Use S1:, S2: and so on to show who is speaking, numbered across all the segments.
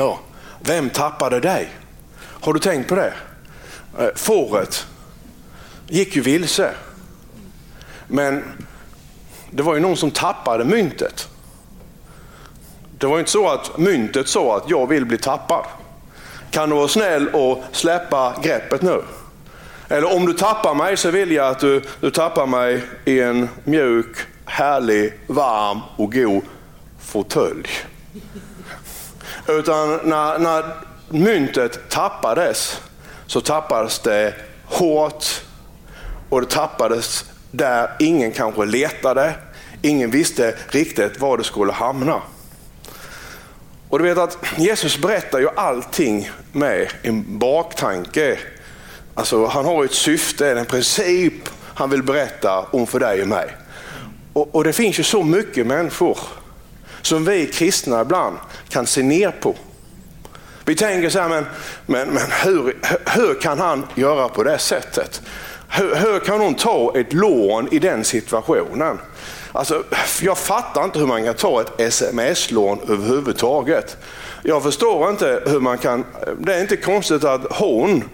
S1: då? vem tappade dig? Har du tänkt på det? Eh, fåret gick ju vilse. Men det var ju någon som tappade myntet. Det var inte så att myntet sa att jag vill bli tappad. Kan du vara snäll och släppa greppet nu? Eller om du tappar mig så vill jag att du, du tappar mig i en mjuk, härlig, varm och god fåtölj. Utan när, när myntet tappades så tappades det hårt och det tappades där ingen kanske letade. Ingen visste riktigt var det skulle hamna. Och du vet att Jesus berättar ju allting med en baktanke. Alltså han har ett syfte, en princip han vill berätta om för dig och mig. Och, och det finns ju så mycket människor som vi kristna ibland kan se ner på. Vi tänker så här, men, men, men hur, hur kan han göra på det sättet? Hur, hur kan hon ta ett lån i den situationen? Alltså, jag fattar inte hur man kan ta ett sms-lån överhuvudtaget. Jag förstår inte hur man kan, det är inte konstigt att hon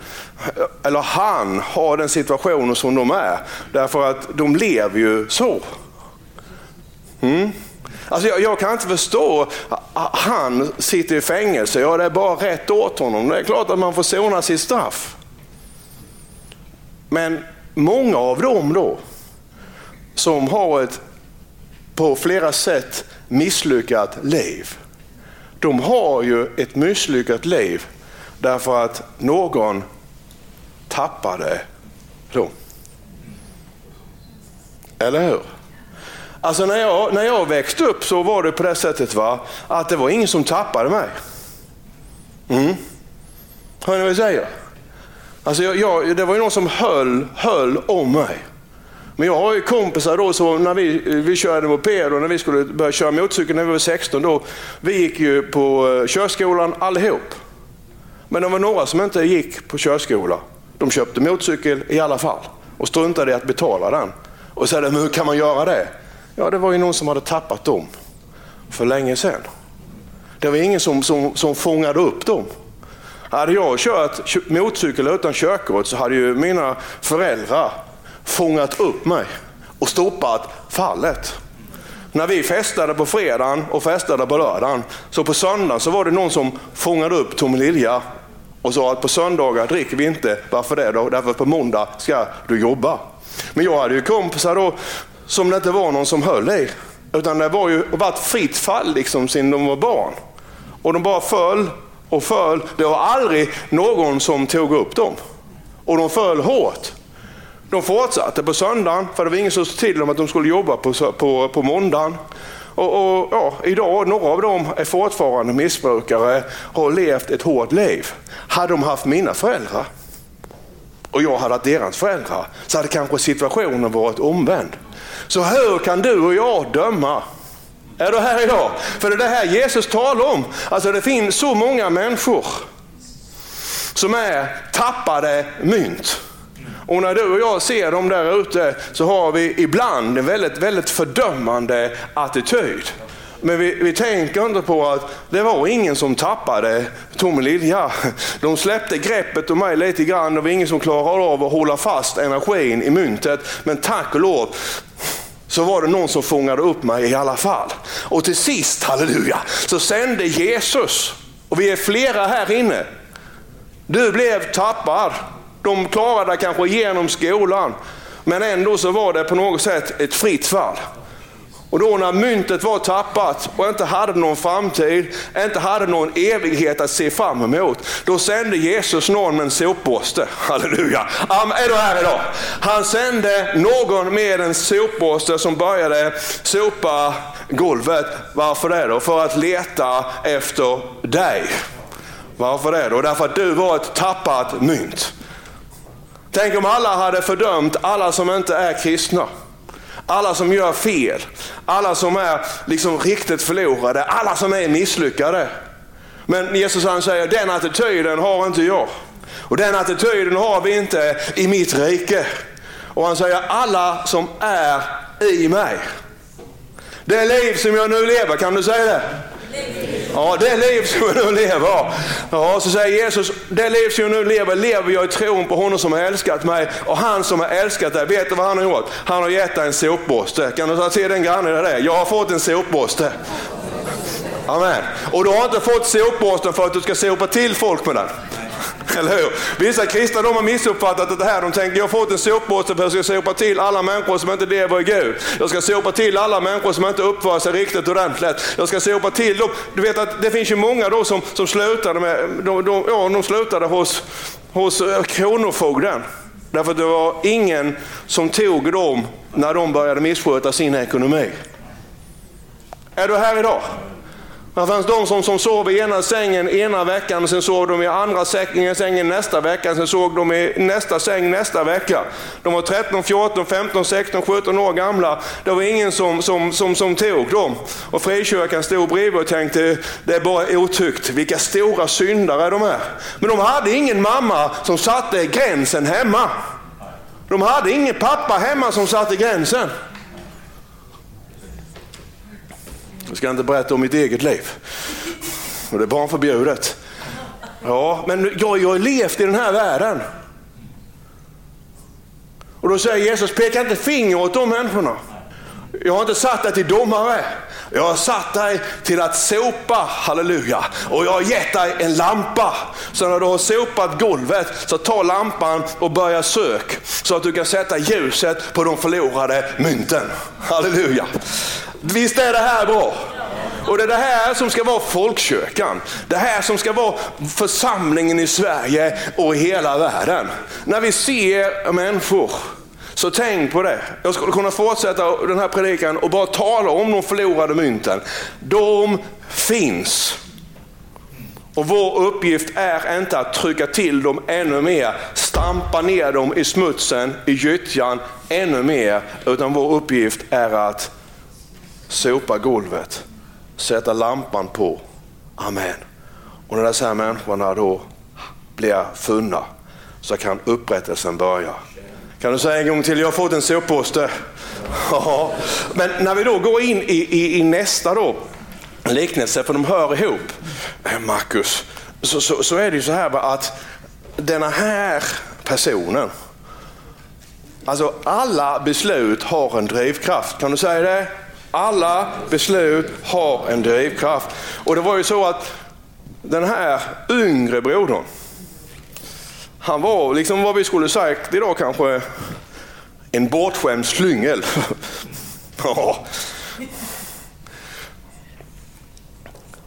S1: eller han har den situationen som de är. Därför att de lever ju så. Mm. Alltså jag, jag, kan inte förstå, han sitter i fängelse, ja det är bara rätt åt honom. Det är klart att man får sona sitt straff. Men många av dem då, som har ett på flera sätt misslyckat liv. De har ju ett misslyckat liv därför att någon tappade dem. Eller hur? Alltså när jag, när jag växte upp så var det på det sättet va, att det var ingen som tappade mig. Mm. Hör ni vad jag säger? Alltså jag, jag, det var ju någon som höll, höll om mig. Men jag har ju kompisar då som när vi, vi körde moped och när vi skulle börja köra motorcykel när vi var 16 då. Vi gick ju på eh, körskolan allihop. Men det var några som inte gick på körskola. De köpte motorcykel i alla fall och struntade i att betala den. Och så sa, men hur kan man göra det? Ja, det var ju någon som hade tappat dem för länge sedan. Det var ingen som, som, som fångade upp dem. Hade jag kört motorcykel utan körkort så hade ju mina föräldrar fångat upp mig och stoppat fallet. När vi festade på fredagen och festade på lördagen, så på söndagen så var det någon som fångade upp Tommy Lilja och sa att på söndagar dricker vi inte. Varför det då? Därför på måndag ska du jobba. Men jag hade ju kompisar då som det inte var någon som höll i. Utan det var ju varit fritt fall liksom sedan de var barn. Och de bara föll och föll. Det var aldrig någon som tog upp dem. Och de föll hårt. De fortsatte på söndagen, för det var ingen som sa till dem att de skulle jobba på, på, på måndagen. Och, och, ja, idag, några av dem är fortfarande missbrukare, har levt ett hårt liv. Hade de haft mina föräldrar och jag hade haft deras föräldrar så hade kanske situationen varit omvänd. Så hur kan du och jag döma? Är du här idag? För det är det här Jesus talar om. Alltså det finns så många människor som är tappade mynt. Och när du och jag ser dem där ute så har vi ibland en väldigt, väldigt fördömande attityd. Men vi, vi, tänker inte på att det var ingen som tappade Tommy Lilja. De släppte greppet om mig lite grann. Det var ingen som klarade av att hålla fast energin i myntet. Men tack och lov så var det någon som fångade upp mig i alla fall. Och till sist, halleluja, så sände Jesus, och vi är flera här inne. Du blev tappad de klarade kanske genom skolan, men ändå så var det på något sätt ett fritt fall. Och då när myntet var tappat och inte hade någon framtid, inte hade någon evighet att se fram emot, då sände Jesus någon med en sopborste. Halleluja! är du här idag? Han sände någon med en sopborste som började sopa golvet. Varför det då? För att leta efter dig. Varför det då? Därför att du var ett tappat mynt. Tänk om alla hade fördömt alla som inte är kristna. Alla som gör fel, alla som är liksom riktigt förlorade, alla som är misslyckade. Men Jesus han säger, den attityden har inte jag. Och den attityden har vi inte i mitt rike. Och han säger, alla som är i mig. Det liv som jag nu lever, kan du säga det? Ja, det liv som jag nu lever. Ja, så säger Jesus, det liv som jag nu lever, lever jag i tron på honom som har älskat mig. Och han som har älskat dig, vet du vad han har gjort? Han har gett dig en sopborste. Kan du se den grannen där? Jag har fått en sopborste. Amen. Och du har inte fått sopborsten för att du ska sopa till folk med den. Eller hur? Vissa kristna de har missuppfattat det här. De tänker jag har fått en sopborste för att jag ska sopa till alla människor som inte lever i Gud. Jag ska sopa till alla människor som inte uppför sig riktigt ordentligt. Jag ska sopa till dem. Du vet att det finns ju många då som, som slutade, med, de, de, ja, de slutade hos, hos eh, Kronofogden. Därför att det var ingen som tog dem när de började missköta sin ekonomi. Är du här idag? Det fanns de som, som sov i ena sängen ena veckan, sen sov de i andra sängen, nästa vecka, sen sov de i nästa säng nästa vecka. De var 13, 14, 15, 16, 17 år gamla. Det var ingen som, som, som, som tog dem. Och frikyrkan stod bredvid och tänkte, det är bara otukt. vilka stora syndare de är. Men de hade ingen mamma som satte gränsen hemma. De hade ingen pappa hemma som satte gränsen. Jag ska inte berätta om mitt eget liv. Och det är barnförbjudet. Ja, men jag, jag har levt i den här världen. Och då säger Jesus, peka inte finger åt de människorna. Jag har inte satt dig till domare. Jag har satt dig till att sopa, halleluja. Och jag har gett dig en lampa. Så när du har sopat golvet, så ta lampan och börja sök. Så att du kan sätta ljuset på de förlorade mynten. Halleluja. Visst är det här bra? Och det är det här som ska vara folkkyrkan. Det här som ska vara församlingen i Sverige och i hela världen. När vi ser människor, så tänk på det. Jag skulle kunna fortsätta den här predikan och bara tala om de förlorade mynten. De finns. Och vår uppgift är inte att trycka till dem ännu mer, stampa ner dem i smutsen, i gyttjan ännu mer, utan vår uppgift är att sopa golvet, sätta lampan på. Amen. Och när dessa människorna då blir funna så kan upprättelsen börja. Kan du säga en gång till, jag har fått en soppåste. Ja. Men när vi då går in i, i, i nästa då, liknelse, för de hör ihop, eh, Markus, så, så, så, är det ju så här att denna här personen, alltså alla beslut har en drivkraft. Kan du säga det? Alla beslut har en drivkraft. Och det var ju så att den här yngre brodern, han var liksom vad vi skulle sagt idag kanske en bortskämd slyngel.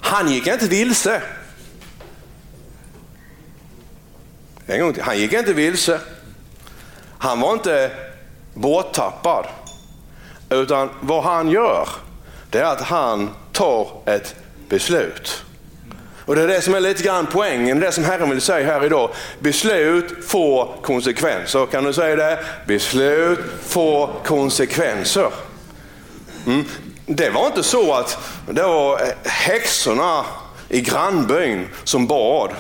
S1: Han gick inte vilse. En gång till. Han gick inte vilse. Han var inte borttappad. Utan vad han gör, det är att han tar ett beslut. Och Det är det som är lite grann poängen, det som Herren vill säga här idag. Beslut får konsekvenser. Kan du säga det? Beslut får konsekvenser. Mm. Det var inte så att det var eh, häxorna i grannbyn som bad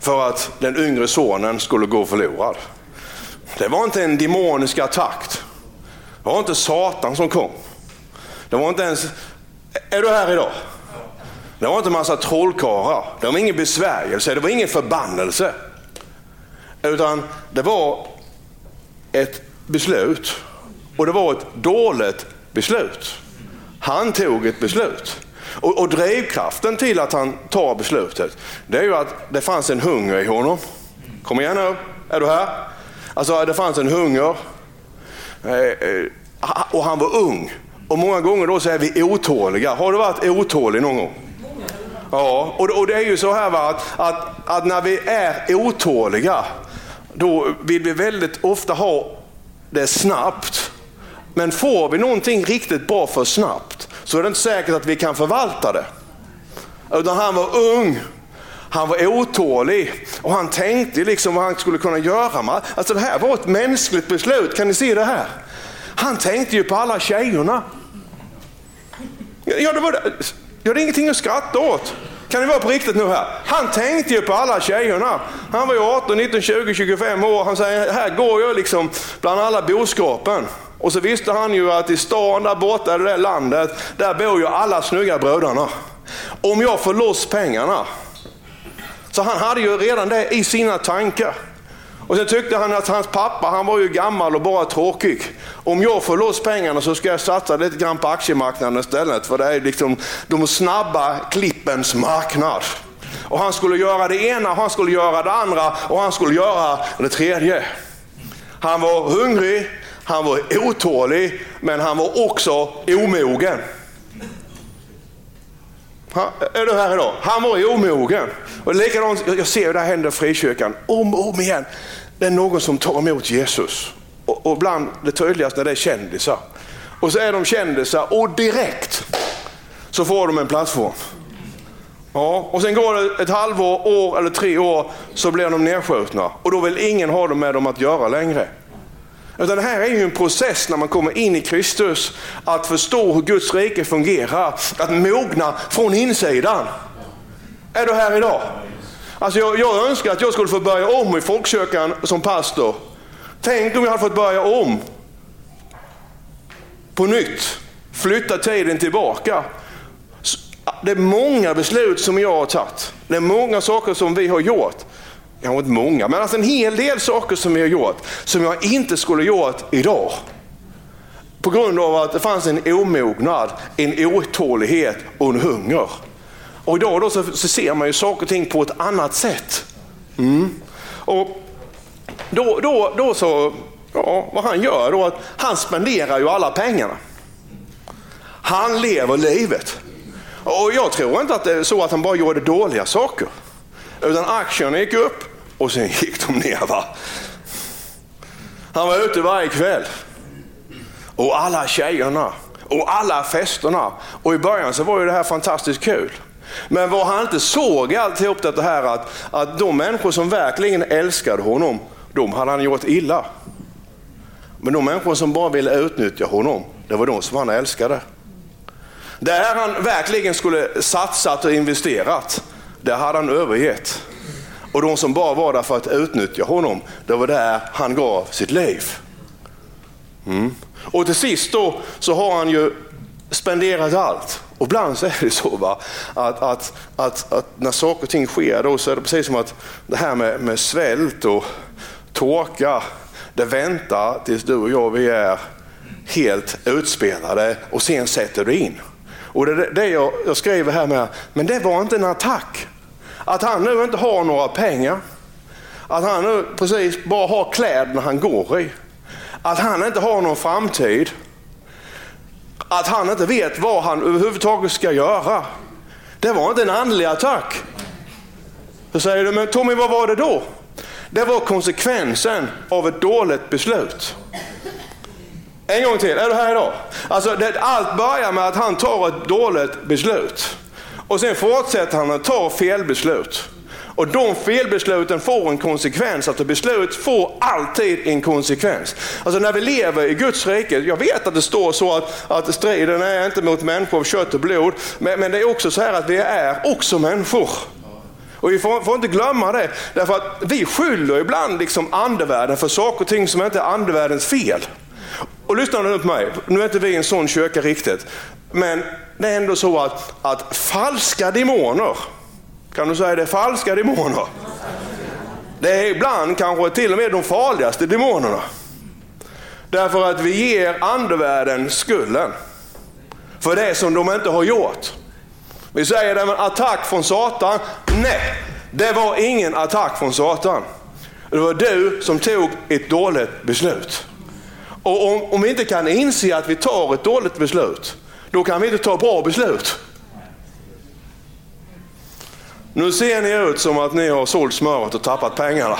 S1: för att den yngre sonen skulle gå förlorad. Det var inte en demonisk attack. Det var inte Satan som kom. Det var inte ens, är du här idag? Det var inte en massa trollkarlar. Det var ingen besvärjelse, det var ingen förbannelse. Utan det var ett beslut. Och det var ett dåligt beslut. Han tog ett beslut. Och, och drivkraften till att han tar beslutet, det är ju att det fanns en hunger i honom. Kom igen nu, är du här? Alltså det fanns en hunger. Eh, eh, och han var ung. Och många gånger då så är vi otåliga. Har du varit otålig någon gång? Ja, och, och det är ju så här va, att, att, att när vi är otåliga, då vill vi väldigt ofta ha det snabbt. Men får vi någonting riktigt bra för snabbt så är det inte säkert att vi kan förvalta det. Utan han var ung, han var otålig och han tänkte liksom vad han skulle kunna göra. Alltså det här var ett mänskligt beslut, kan ni se det här? Han tänkte ju på alla tjejerna. Ja, det var det. Ja, det är ingenting att skratta åt. Kan det vara på riktigt nu här? Han tänkte ju på alla tjejerna. Han var ju 18, 19, 20, 25 år. Han säger, här går jag liksom bland alla boskapen. Och så visste han ju att i stan där borta, i det där landet, där bor ju alla snygga bröderna. Om jag får loss pengarna. Så han hade ju redan det i sina tankar. Och sen tyckte han att hans pappa, han var ju gammal och bara tråkig. Om jag får loss pengarna så ska jag satsa lite grann på aktiemarknaden istället. För det är liksom de snabba klippens marknad. Och han skulle göra det ena, han skulle göra det andra och han skulle göra det tredje. Han var hungrig, han var otålig, men han var också omogen. Han, är du här idag? Han var omogen. Och likadant, jag ser det här händer i frikyrkan, om och om igen. Det är någon som tar emot Jesus. Och, och bland det tydligaste det är kändisar. Och så är de kändisar och direkt så får de en plattform. Ja, och sen går det ett halvår, år eller tre år så blir de nedskjutna. Och då vill ingen ha dem med dem att göra längre. Utan det här är ju en process när man kommer in i Kristus, att förstå hur Guds rike fungerar, att mogna från insidan. Är du här idag? Alltså jag, jag önskar att jag skulle få börja om i folkkyrkan som pastor. Tänk om jag hade fått börja om på nytt, flytta tiden tillbaka. Det är många beslut som jag har tagit. Det är många saker som vi har gjort kanske inte många, men alltså en hel del saker som vi har gjort som jag inte skulle gjort idag. På grund av att det fanns en omognad, en otålighet och en hunger. Och idag då så, så ser man ju saker och ting på ett annat sätt. Mm. Och då, då, då så, ja, vad han gör då, att han spenderar ju alla pengarna. Han lever livet. Och jag tror inte att det är så att han bara gjorde dåliga saker. Utan aktierna gick upp och sen gick de ner. Va? Han var ute varje kväll. Och alla tjejerna och alla festerna. Och i början så var ju det här fantastiskt kul. Men vad han inte såg alltihop det här att, att de människor som verkligen älskade honom, de hade han gjort illa. Men de människor som bara ville utnyttja honom, det var de som han älskade. Där han verkligen skulle satsat och investerat, det hade han övergett. Och de som bara var där för att utnyttja honom, det var där han gav sitt liv. Mm. Och till sist då så har han ju spenderat allt. Och ibland så är det så va? Att, att, att, att när saker och ting sker då så är det precis som att det här med, med svält och torka, det väntar tills du och jag vi är helt utspelade och sen sätter du in. Och det är det jag, jag skriver här med, men det var inte en attack. Att han nu inte har några pengar. Att han nu precis bara har kläderna han går i. Att han inte har någon framtid. Att han inte vet vad han överhuvudtaget ska göra. Det var inte en andlig attack. Så säger du, men Tommy vad var det då? Det var konsekvensen av ett dåligt beslut. En gång till, är du här idag? Alltså, det, allt börjar med att han tar ett dåligt beslut. Och sen fortsätter han att ta felbeslut. Och de felbesluten får en konsekvens, att beslut får alltid en konsekvens. Alltså när vi lever i Guds rike, jag vet att det står så att, att striden är inte mot människor av kött och blod, men, men det är också så här att vi är också människor. Och vi får, får, inte glömma det, därför att vi skyller ibland liksom andevärlden för saker och ting som inte är andevärldens fel. Och lyssna nu på mig, nu är inte vi en sån kyrka riktigt, men det är ändå så att, att falska demoner, kan du säga det, falska demoner. Det är ibland kanske till och med de farligaste demonerna. Därför att vi ger andevärlden skulden för det som de inte har gjort. Vi säger det en attack från Satan. Nej, det var ingen attack från Satan. Det var du som tog ett dåligt beslut. Och om, om vi inte kan inse att vi tar ett dåligt beslut, då kan vi inte ta bra beslut. Nu ser ni ut som att ni har sålt smöret och tappat pengarna.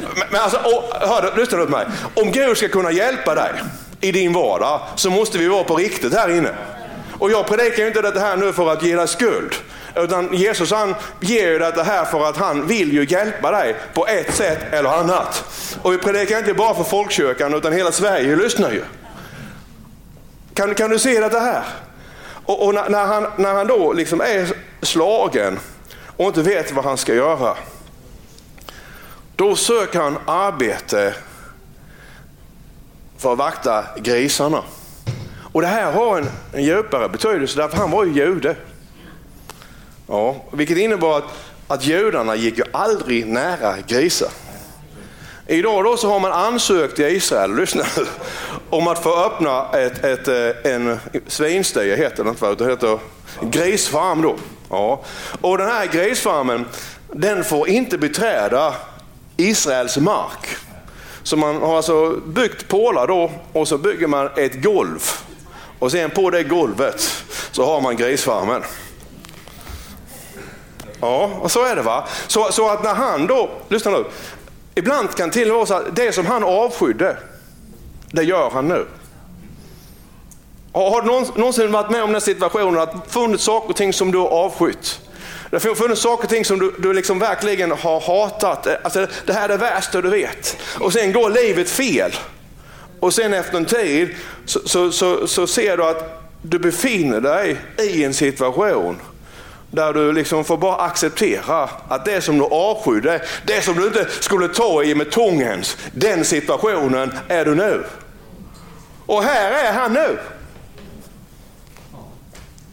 S1: Men, men alltså, och, hör, lyssna på mig. Om Gud ska kunna hjälpa dig i din vardag så måste vi vara på riktigt här inne. Och jag predikar inte det här nu för att ge dig skuld. Utan Jesus han ger dig det här för att han vill ju hjälpa dig på ett sätt eller annat. Och vi predikar inte bara för folkkyrkan utan hela Sverige lyssnar ju. Kan, kan du se det här? Och, och när, han, när han då liksom är slagen och inte vet vad han ska göra. Då söker han arbete för att vakta grisarna. Och det här har en, en djupare betydelse därför han var ju jude. Ja, vilket innebar att, att judarna gick ju aldrig nära grisar. Idag då så har man ansökt i Israel, lyssna nu, om att få öppna ett, ett, eh, en svinstia, heter det inte, det heter grisfarm. Då. Ja. Och den här grisfarmen, den får inte beträda Israels mark. Så man har alltså byggt pålar då och så bygger man ett golv. Och sen på det golvet så har man grisfarmen. Ja, och så är det va. Så, så att när han då, lyssna nu, ibland kan till och med vara så att det som han avskydde, det gör han nu. Har du någonsin varit med om den situationen att det funnits saker och ting som du har avskytt? Det har funnits saker och ting som du, du liksom verkligen har hatat. Alltså, det här är det värsta du vet. Och sen går livet fel. Och sen efter en tid så, så, så, så ser du att du befinner dig i en situation där du liksom får bara acceptera att det som du avskydde, det som du inte skulle ta i med tångens, den situationen är du nu. Och här är han nu.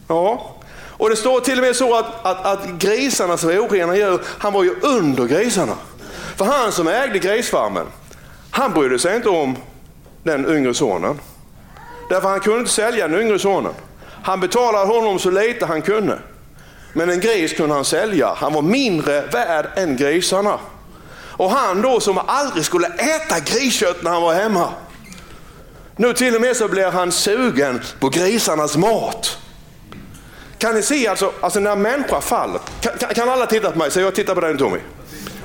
S1: Ja, och det står till och med så att, att, att grisarna som var orena djur, han var ju under grisarna. För han som ägde grisfarmen, han brydde sig inte om den yngre sonen. Därför han kunde inte sälja den yngre sonen. Han betalade honom så lite han kunde. Men en gris kunde han sälja. Han var mindre värd än grisarna. Och han då som aldrig skulle äta griskött när han var hemma. Nu till och med så blir han sugen på grisarnas mat. Kan ni se alltså, alltså när människa faller, kan, kan, alla titta på mig? Så jag tittar på dig Tommy.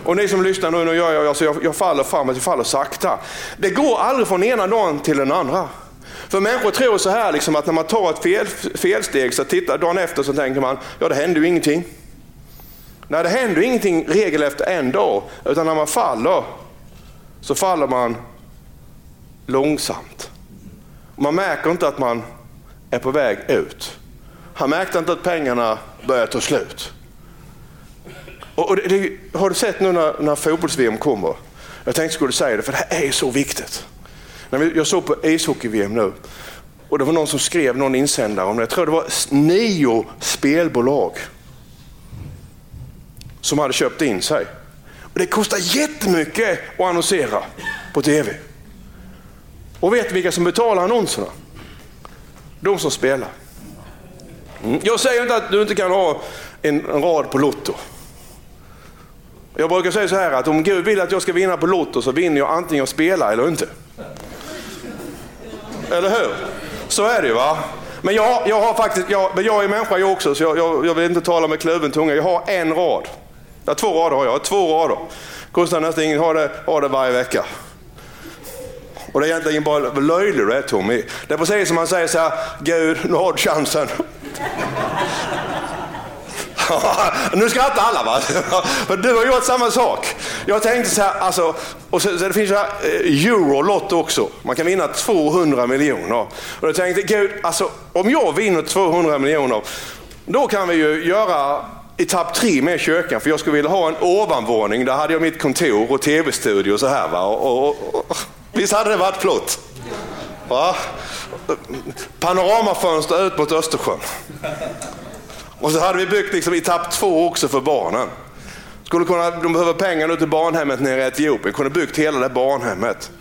S1: Och ni som lyssnar nu, nu gör jag, alltså jag, jag faller framåt, jag faller sakta. Det går aldrig från ena dagen till den andra. För människor tror så här liksom att när man tar ett fel, felsteg så tittar dagen efter så tänker man, ja det händer ju ingenting. Nej, det händer ju ingenting regel efter en dag, utan när man faller så faller man långsamt. Man märker inte att man är på väg ut. Han märkte inte att pengarna började ta slut. Och det, det, har du sett nu när, när fotbolls-VM kommer? Jag tänkte skulle säga det, för det här är så viktigt. Jag såg på ishockey-VM nu och det var någon som skrev någon insändare om det. Jag tror det var nio spelbolag som hade köpt in sig. Och det kostar jättemycket att annonsera på tv. Och vet vilka som betalar annonserna? De som spelar. Mm. Jag säger inte att du inte kan ha en, en rad på Lotto. Jag brukar säga så här att om Gud vill att jag ska vinna på Lotto så vinner jag antingen jag spelar eller inte. Eller hur? Så är det ju va. Men jag, jag har faktiskt, jag, men jag är människa jag också så jag, jag, jag vill inte tala med kluven tunga. Jag har en rad. Ja, två rader har jag, två rader. Kostar nästan ingen har det, har det varje vecka. Och det är egentligen bara löjlig du är Tommy. Det är precis som man säger så här, Gud nu har du chansen nu skrattar alla va? För du har gjort samma sak. Jag tänkte så här, alltså, och så, så det finns ju här, eh, Eurolott också. Man kan vinna 200 miljoner. Och jag tänkte, gud, alltså, om jag vinner 200 miljoner, då kan vi ju göra etapp tre med kyrkan, för jag skulle vilja ha en ovanvåning. Där hade jag mitt kontor och tv-studio och så här. Va? Och, och, och, visst hade det varit flott? Va? Panoramafönster ut mot Östersjön. Och så hade vi byggt liksom etapp två också för barnen. Skulle kunna, de behöver pengar nu till barnhemmet nere i Etiopien. Kunde byggt hela det barnhemmet.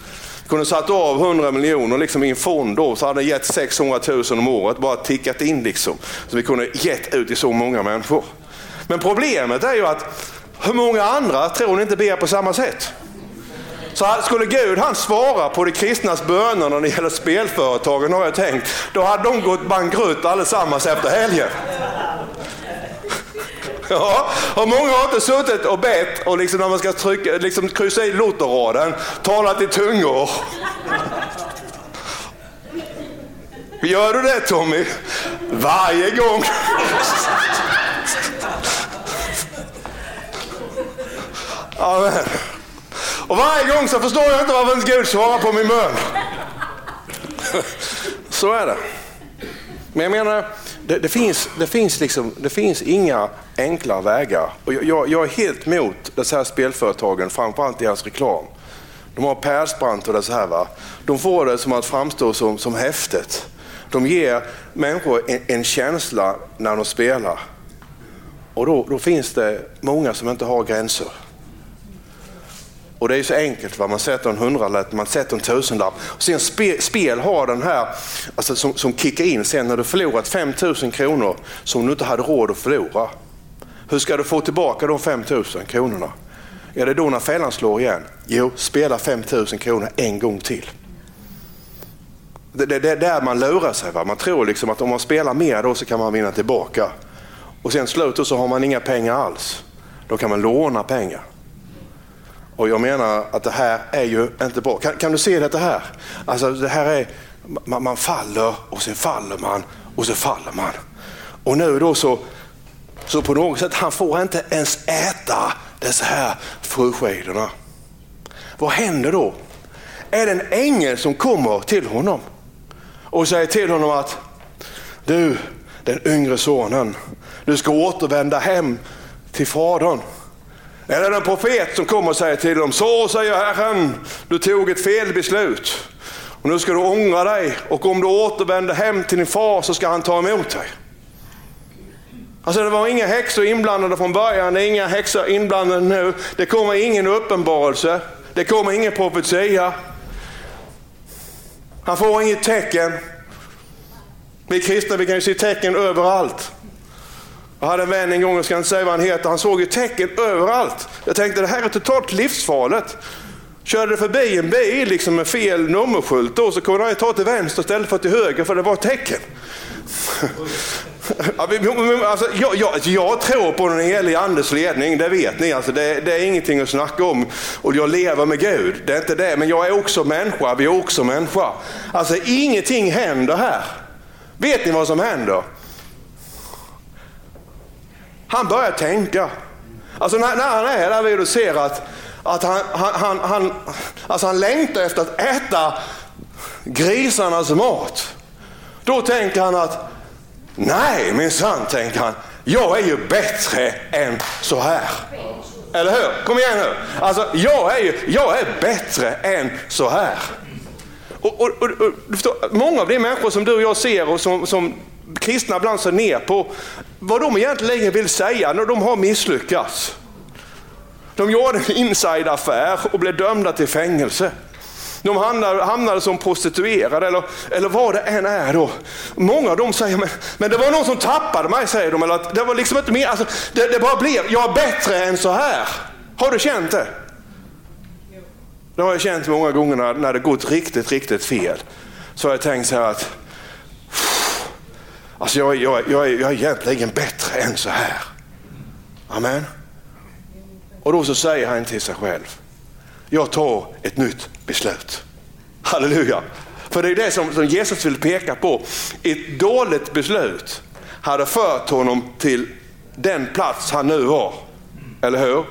S1: Kunde satt av 100 miljoner liksom i en fond då, så hade det gett 600 000 om året. Bara tickat in liksom. Så vi kunde gett ut till så många människor. Men problemet är ju att hur många andra tror ni inte ber på samma sätt? Så skulle Gud han svara på de kristnas böner när det gäller spelföretagen har jag tänkt, då hade de gått bankrutt allesammans efter helgen. Ja, och många har inte suttit och bett och liksom när man ska trycka, liksom kryssa i lottoraden, talat i tungor. Gör du det Tommy? Varje gång. Amen. Och varje gång så förstår jag inte varför inte Gud svarar på min bön. Så är det. Men jag menar, det, det, finns, det, finns liksom, det finns inga enkla vägar. Och jag, jag är helt emot dessa här spelföretagen, framförallt deras reklam. De har Persbrandt och det så här. Va? De får det som att framstå som, som häftigt. De ger människor en, en känsla när de spelar. Och då, då finns det många som inte har gränser. Och det är så enkelt, va? man sätter en hundralapp, man sätter en tusenlapp. Och sen spel, spel har den här alltså som, som kickar in sen när du förlorat 5000 kronor som du inte hade råd att förlora. Hur ska du få tillbaka de 5000 kronorna? Är det då när fällan slår igen? Jo, spela 5000 kronor en gång till. Det, det, det är där man lurar sig. Va? Man tror liksom att om man spelar mer då så kan man vinna tillbaka. Och sen slutet så har man inga pengar alls. Då kan man låna pengar. Och jag menar att det här är ju inte bra. Kan, kan du se detta här? Alltså det här är, man, man, faller och sen faller man och så faller man. Och nu då så, så på något sätt, han får inte ens äta dessa här frukskidorna. Vad händer då? Är det en ängel som kommer till honom och säger till honom att du, den yngre sonen, du ska återvända hem till fadern. Eller en profet som kommer och säger till dem, så säger Herren, du tog ett felbeslut. Och nu ska du ångra dig och om du återvänder hem till din far så ska han ta emot dig. Alltså det var inga häxor inblandade från början, det är inga häxor inblandade nu. Det kommer ingen uppenbarelse, det kommer ingen profetia. Han får inget tecken. Vi kristna vi kan ju se tecken överallt. Jag hade en vän en gång, jag ska inte säga vad han heter, han såg ju tecken överallt. Jag tänkte det här är totalt livsfarligt. Körde förbi en bil liksom med fel nummerskylt då, så kunde han ta till vänster istället för till höger för det var tecken. alltså, jag, jag, jag, tror på den heliga andes ledning, det vet ni. Alltså, det, det, är ingenting att snacka om. Och jag lever med Gud, det är inte det. Men jag är också människa, vi är också människa. Alltså ingenting händer här. Vet ni vad som händer? Han börjar tänka. Alltså när, när han är där vid och ser att, att han, han, han, han, alltså han längtar efter att äta grisarnas mat. Då tänker han att, nej minsann tänker han, jag är ju bättre än så här. Eller hur? Kom igen nu. Alltså, jag är, ju, jag är bättre än så här. Och, och, och, och förstår, många av de människor som du och jag ser och som, som kristna ibland ser ner på, vad de egentligen vill säga när de har misslyckats. De gjorde en insideraffär och blev dömda till fängelse. De hamnade, hamnade som prostituerade eller, eller vad det än är. Då. Många av dem säger, men, men det var någon som tappade mig, säger de. Eller att det var liksom inte mer, alltså, det, det bara blev, jag är bättre än så här. Har du känt det? Det har jag känt många gånger när, när det gått riktigt, riktigt fel. Så har jag tänkt så här att Alltså jag, jag, jag, jag är egentligen bättre än så här. Amen. Och då så säger han till sig själv, jag tar ett nytt beslut. Halleluja. För det är det som, som Jesus vill peka på. Ett dåligt beslut hade fört honom till den plats han nu var. Eller hur?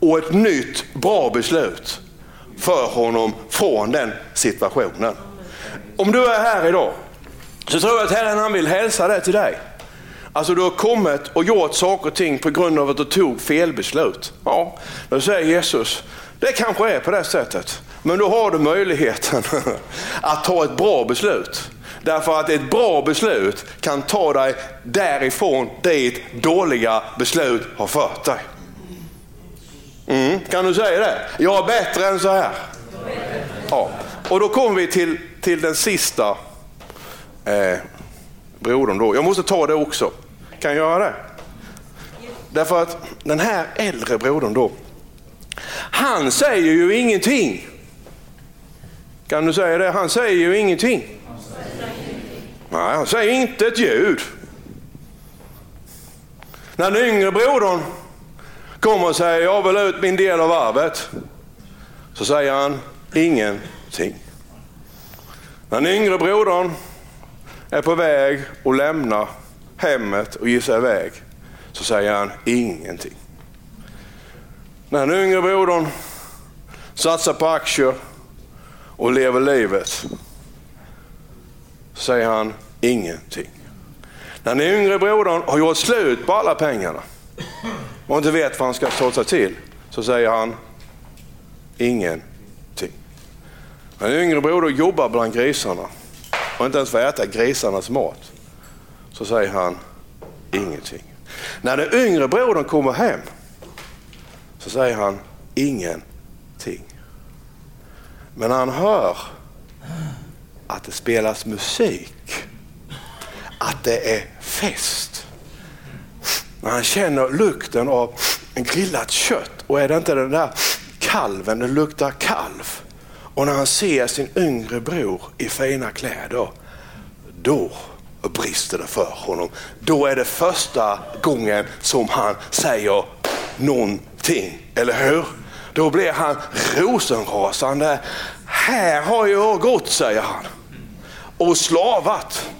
S1: Och ett nytt bra beslut för honom från den situationen. Om du är här idag så tror jag att Herren han vill hälsa det till dig. Alltså du har kommit och gjort saker och ting på grund av att du tog felbeslut. Ja, då säger Jesus, det kanske är på det sättet. Men då har du möjligheten att ta ett bra beslut. Därför att ett bra beslut kan ta dig därifrån dit dåliga beslut har fört dig. Mm, kan du säga det? Jag är bättre än så här. Ja. Och då kommer vi till, till den sista eh, brodern då. Jag måste ta det också. Kan jag göra det? Därför att den här äldre brodern då, han säger ju ingenting. Kan du säga det? Han säger ju ingenting. Nej, han säger inte ett ljud. När den yngre brodern kommer och säger jag vill ut min del av arvet, så säger han ingenting. När den yngre brodern är på väg att lämna hemmet och ge sig iväg så säger han ingenting. När den yngre brodern satsar på aktier och lever livet så säger han ingenting. När den yngre brodern har gjort slut på alla pengarna och inte vet vad han ska ta sig till så säger han ingenting. När den yngre brodern jobbar bland grisarna och inte ens får äta grisarnas mat, så säger han ingenting. När den yngre brodern kommer hem så säger han ingenting. Men han hör att det spelas musik, att det är fest. När han känner lukten av en grillat kött och är det inte den där kalven, det luktar kalv. Och när han ser sin yngre bror i fina kläder, då brister det för honom. Då är det första gången som han säger någonting, eller hur? Då blir han rosenrasande. Här har jag gått, säger han, och slavat.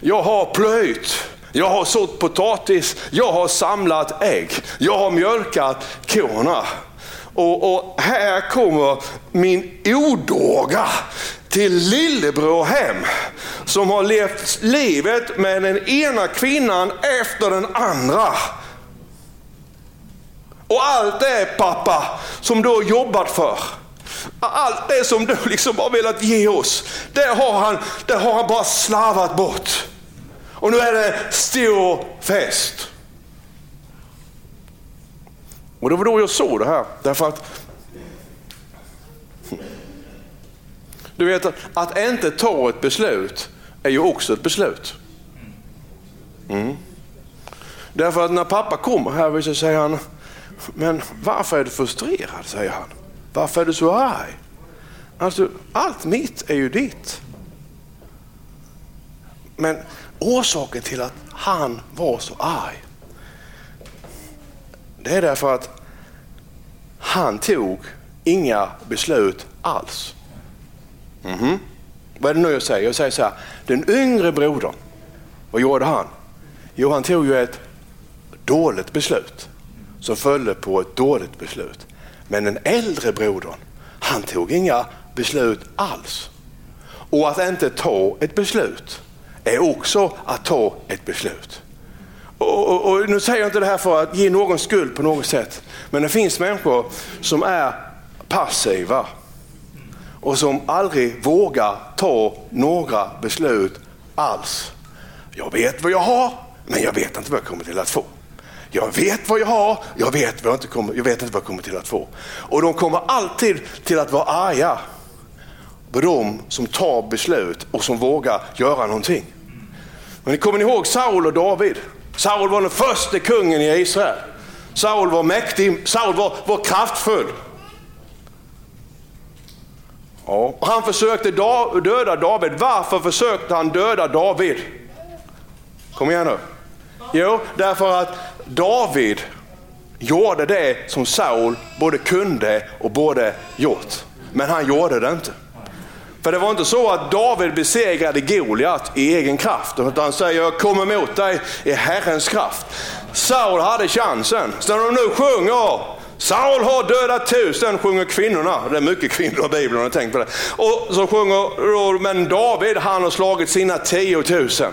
S1: Jag har plöjt, jag har sått potatis, jag har samlat ägg, jag har mjölkat korna. Och, och här kommer min odåga till lillebror hem som har levt livet med den ena kvinnan efter den andra. Och allt det pappa som du har jobbat för, allt det som du liksom har velat ge oss, det har han, det har han bara slavat bort. Och nu är det stor fest. Och det var då jag såg det här. Därför att du vet att inte ta ett beslut är ju också ett beslut. Mm. Därför att när pappa kommer här så säger han, men varför är du frustrerad? säger han. Varför är du så arg? Alltså, allt mitt är ju ditt. Men orsaken till att han var så arg, det är därför att han tog inga beslut alls. Mm -hmm. Vad är det nu jag säger? Jag säger så här, den yngre brodern, vad gjorde han? Jo, han tog ju ett dåligt beslut som följde på ett dåligt beslut. Men den äldre brodern, han tog inga beslut alls. Och att inte ta ett beslut är också att ta ett beslut. Och, och, och, Nu säger jag inte det här för att ge någon skuld på något sätt, men det finns människor som är passiva och som aldrig vågar ta några beslut alls. Jag vet vad jag har, men jag vet inte vad jag kommer till att få. Jag vet vad jag har, jag vet, vad jag, inte kommer, jag vet inte vad jag kommer till att få. Och de kommer alltid till att vara arga på de som tar beslut och som vågar göra någonting. Men kommer ni ihåg Saul och David? Saul var den första kungen i Israel. Saul var mäktig, Saul var, var kraftfull. Ja. Han försökte döda David. Varför försökte han döda David? Kom igen nu. Jo, därför att David gjorde det som Saul både kunde och borde gjort. Men han gjorde det inte. För det var inte så att David besegrade Goliat i egen kraft, utan han säger jag kommer mot dig i Herrens kraft. Saul hade chansen. Så när de nu sjunger Saul har dödat tusen, sjunger kvinnorna. Det är mycket kvinnor i Bibeln, har tänkt på det. Och så sjunger, men David han har slagit sina tiotusen.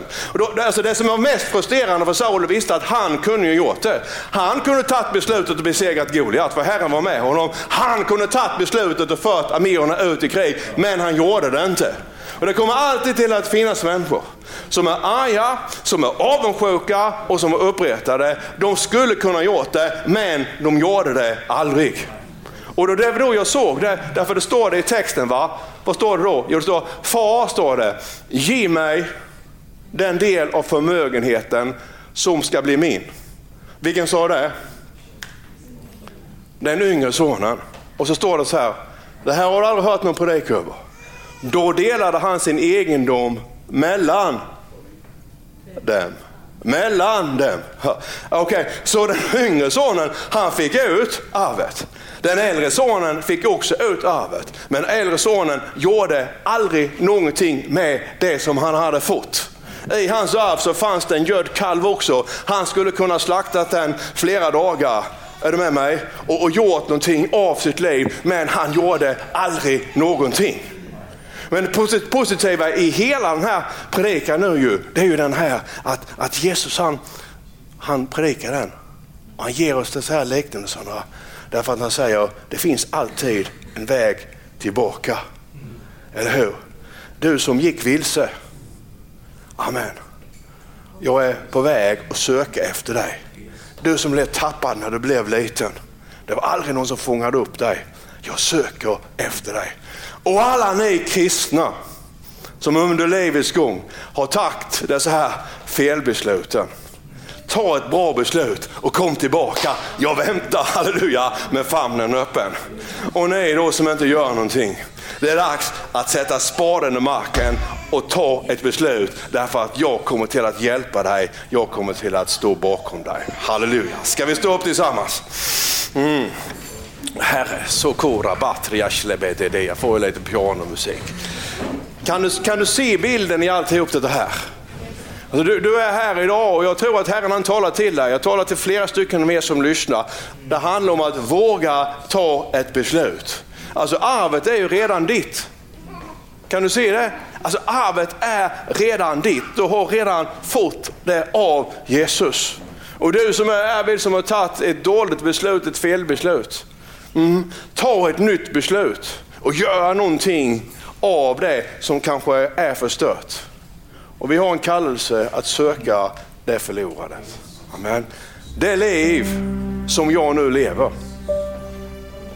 S1: alltså det som var mest frustrerande för Saul visste att han kunde ju gjort det. Han kunde tagit beslutet och besegrat Goliat, för Herren var med honom. Han kunde tagit beslutet och fört arméerna ut i krig, men han gjorde det inte. Och det kommer alltid till att finnas människor som är arga, som är avundsjuka och som är uppretade. De skulle kunna gjort det, men de gjorde det aldrig. Och det var då jag såg det, därför det står det i texten. va? Vad står det då? Jo, det står, far står det, ge mig den del av förmögenheten som ska bli min. Vilken sa det? Den yngre sonen. Och så står det så här, det här har du aldrig hört någon predika över. Då delade han sin egendom mellan dem. Mellan dem. Okej, okay. så den yngre sonen han fick ut arvet. Den äldre sonen fick också ut arvet. Men äldre sonen gjorde aldrig någonting med det som han hade fått. I hans arv så fanns det en gödd kalv också. Han skulle kunna slaktat den flera dagar. Är du med mig? Och, och gjort någonting av sitt liv. Men han gjorde aldrig någonting. Men det positiva i hela den här predikan nu ju, det är ju den här att, att Jesus han, han predikar den. Och han ger oss dessa här liknelserna. Därför att han säger det finns alltid en väg tillbaka. Eller hur? Du som gick vilse. Amen. Jag är på väg att söka efter dig. Du som blev tappad när du blev liten. Det var aldrig någon som fångade upp dig. Jag söker efter dig. Och alla ni kristna som under livets gång har tagit dessa här felbesluten. Ta ett bra beslut och kom tillbaka. Jag väntar, halleluja, med famnen öppen. Och ni då som inte gör någonting. Det är dags att sätta spaden i marken och ta ett beslut därför att jag kommer till att hjälpa dig. Jag kommer till att stå bakom dig. Halleluja. Ska vi stå upp tillsammans? Mm. Herre, Sokora batria. Jag får lite pianomusik. Kan du, kan du se bilden i alltihop det här? Alltså du, du, är här idag och jag tror att Herren han talar till dig. Jag talar till flera stycken mer som lyssnar. Det handlar om att våga ta ett beslut. Alltså arvet är ju redan ditt. Kan du se det? Alltså arvet är redan ditt. Du har redan fått det av Jesus. Och du som är här som har tagit ett dåligt beslut, ett felbeslut. Mm. Ta ett nytt beslut och göra någonting av det som kanske är förstört. Och vi har en kallelse att söka det förlorade. Amen. Det liv som jag nu lever.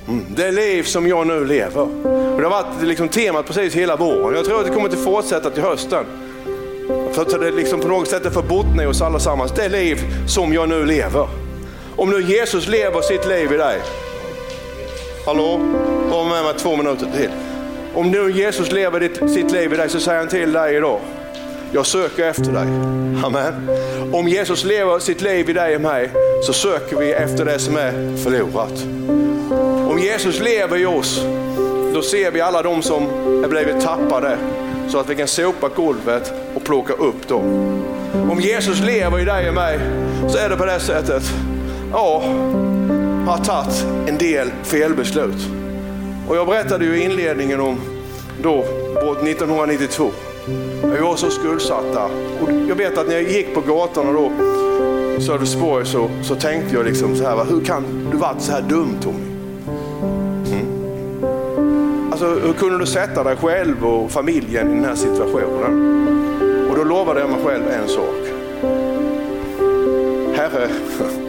S1: Mm. Det liv som jag nu lever. Och det har varit liksom temat precis hela våren. Jag tror att det kommer att fortsätta till hösten. För att det liksom på något sätt är förbottna i oss allesammans. Det liv som jag nu lever. Om nu Jesus lever sitt liv i dig. Hallå? var med mig två minuter till. Om nu Jesus lever ditt, sitt liv i dig så säger han till dig idag. Jag söker efter dig. Amen. Om Jesus lever sitt liv i dig och mig så söker vi efter det som är förlorat. Om Jesus lever i oss, då ser vi alla de som är blivit tappade så att vi kan sopa golvet och plocka upp dem. Om Jesus lever i dig och mig så är det på det sättet, ja, har tagit en del felbeslut. Och jag berättade ju i inledningen om då, 1992. Vi var så skuldsatta. Och jag vet att när jag gick på gatorna då, i Sölvesborg så, så tänkte jag liksom så här, hur kan du varit så här dum Tommy? Mm. Alltså hur kunde du sätta dig själv och familjen i den här situationen? Och då lovade jag mig själv en sak. Herre,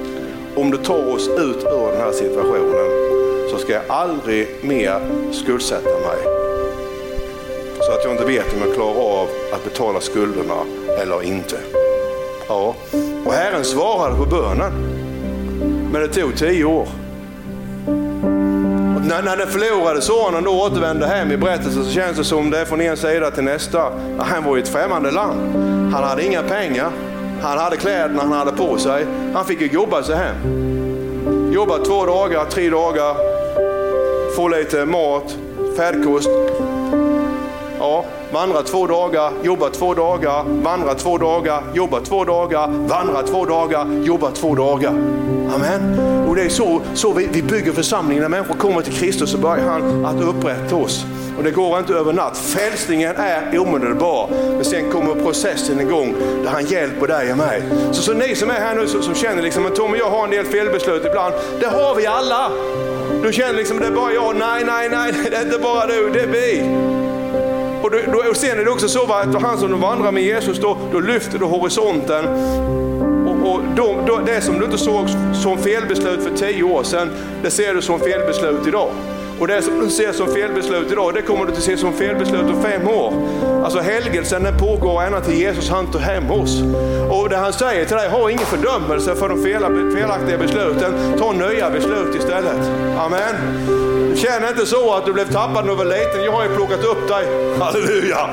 S1: om du tar oss ut ur den här situationen så ska jag aldrig mer skuldsätta mig. Så att jag inte vet om jag klarar av att betala skulderna eller inte. Ja, och Herren svarade på bönen. Men det tog tio år. Och när, när den förlorade sonen då återvände hem i berättelsen så känns det som det är från en sida till nästa. Han var i ett främmande land. Han hade inga pengar. Han hade kläderna han hade på sig. Han fick ju jobba sig hem. Jobba två dagar, tre dagar, få lite mat, färdkost. Ja, vandra två dagar, jobba två dagar, vandra två dagar, jobba två dagar, vandra två dagar, jobba två dagar. Amen. Och det är så, så vi, vi bygger församlingen. När människor kommer till Kristus så börjar han att upprätta oss. Och det går inte över natt. Frälsningen är omedelbar. Men sen kommer processen igång där han hjälper dig och mig. Så, så ni som är här nu som känner liksom, att Tommy jag har en del felbeslut ibland. Det har vi alla. Du känner liksom, det är bara jag. Nej, nej, nej, det är inte bara du, det är vi. Och, då, och sen är det också så att han som vandrar med Jesus, då, då lyfter du horisonten. Och, och då, då, det som du inte såg som felbeslut för tio år sedan, det ser du som felbeslut idag. Och det som du ser som felbeslut idag, det kommer du att se som felbeslut om fem år. Alltså helgelsen den pågår ända till Jesus han tar hem oss. Och det han säger till dig, ha ingen fördömelse för de felaktiga besluten. Ta nya beslut istället. Amen. Känn inte så att du blev tappad när du var liten. Jag har ju plockat upp dig. Halleluja.